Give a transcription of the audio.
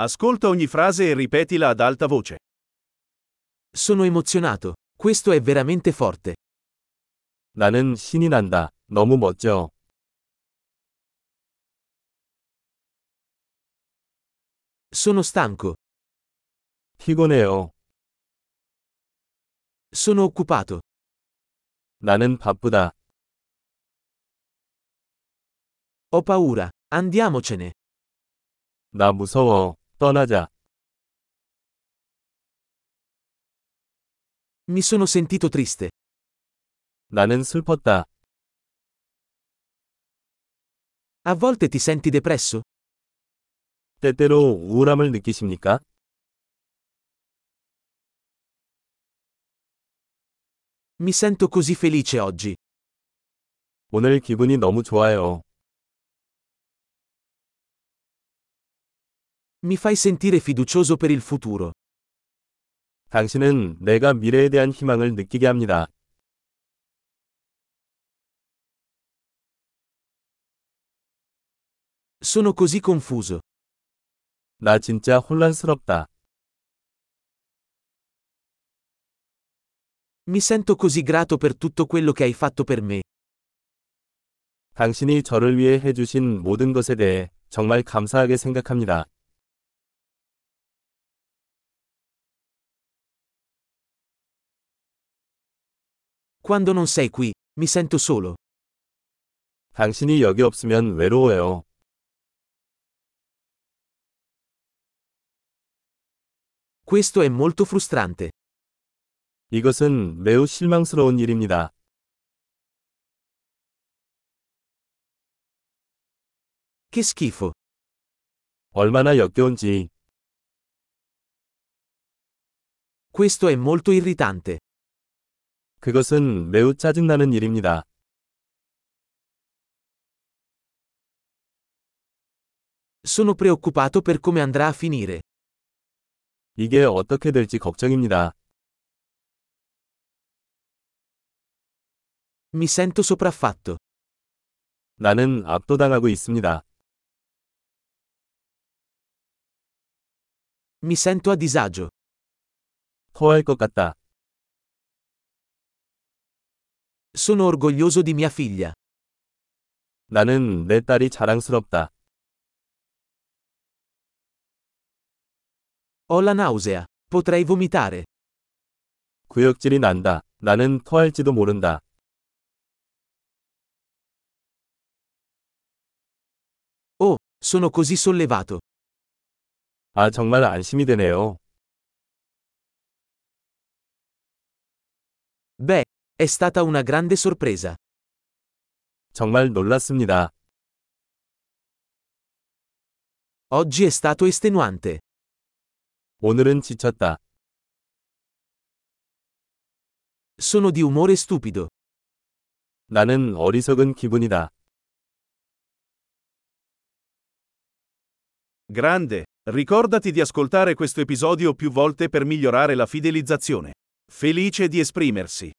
Ascolta ogni frase e ripetila ad alta voce. Sono emozionato. Questo è veramente forte. 나는 신이 난다. 너무 멋져. Sono stanco. 피곤해요. Sono occupato. 나는 바쁘다. Ho paura. Andiamocene. 나 무서워. 떠나자. Mi sono sentito triste. 나는 슬펐다. A volte ti senti depresso? 때때로 우울함을 느끼십니까? Mi sento così felice oggi. 오늘 기분이 너무 좋아요. Mi fai sentire fiducioso per il futuro. 당신은 내가 미래에 대한 희망을 느끼게 합니다. Sono così confuso. 나 진짜 혼란스럽다. Mi sento così grato per tutto quello che hai fatto per me. 당신이 저를 위해 해주신 모든 것에 대해 정말 감사하게 생각합니다. Quando non sei qui, mi sento solo. 당신이 여기 없으면 외로워요. Questo è molto frustrante. 이것은 매우 실망스러운 일입니다. Che schifo. 얼마나 역겨운지. Questo è molto irritante. 그것은 매우 짜증나는 일입니다. Sono preoccupato per come andrà a finire. 이게 어떻게 될지 걱정입니다. Mi sento sopraffatto. 나는 압도당하고 있습니다. Mi sento a disagio. 토할 것 같다. Sono orgoglioso di mia figlia. 나는 내 딸이 자랑스럽다. Ho la nausea. Potrei vomitare. 구역질이 난다. 나는 토할지도 모른다. Oh, sono così sollevato. 아, 정말 안심이 되네요. è stata una grande sorpresa. 정말 놀랐습니다. Oggi è stato estenuante. 오늘은 지쳤다. Sono di umore stupido. 나는 어리석은 기분이다. Grande. Ricordati di ascoltare questo episodio più volte per migliorare la fidelizzazione. Felice di esprimersi.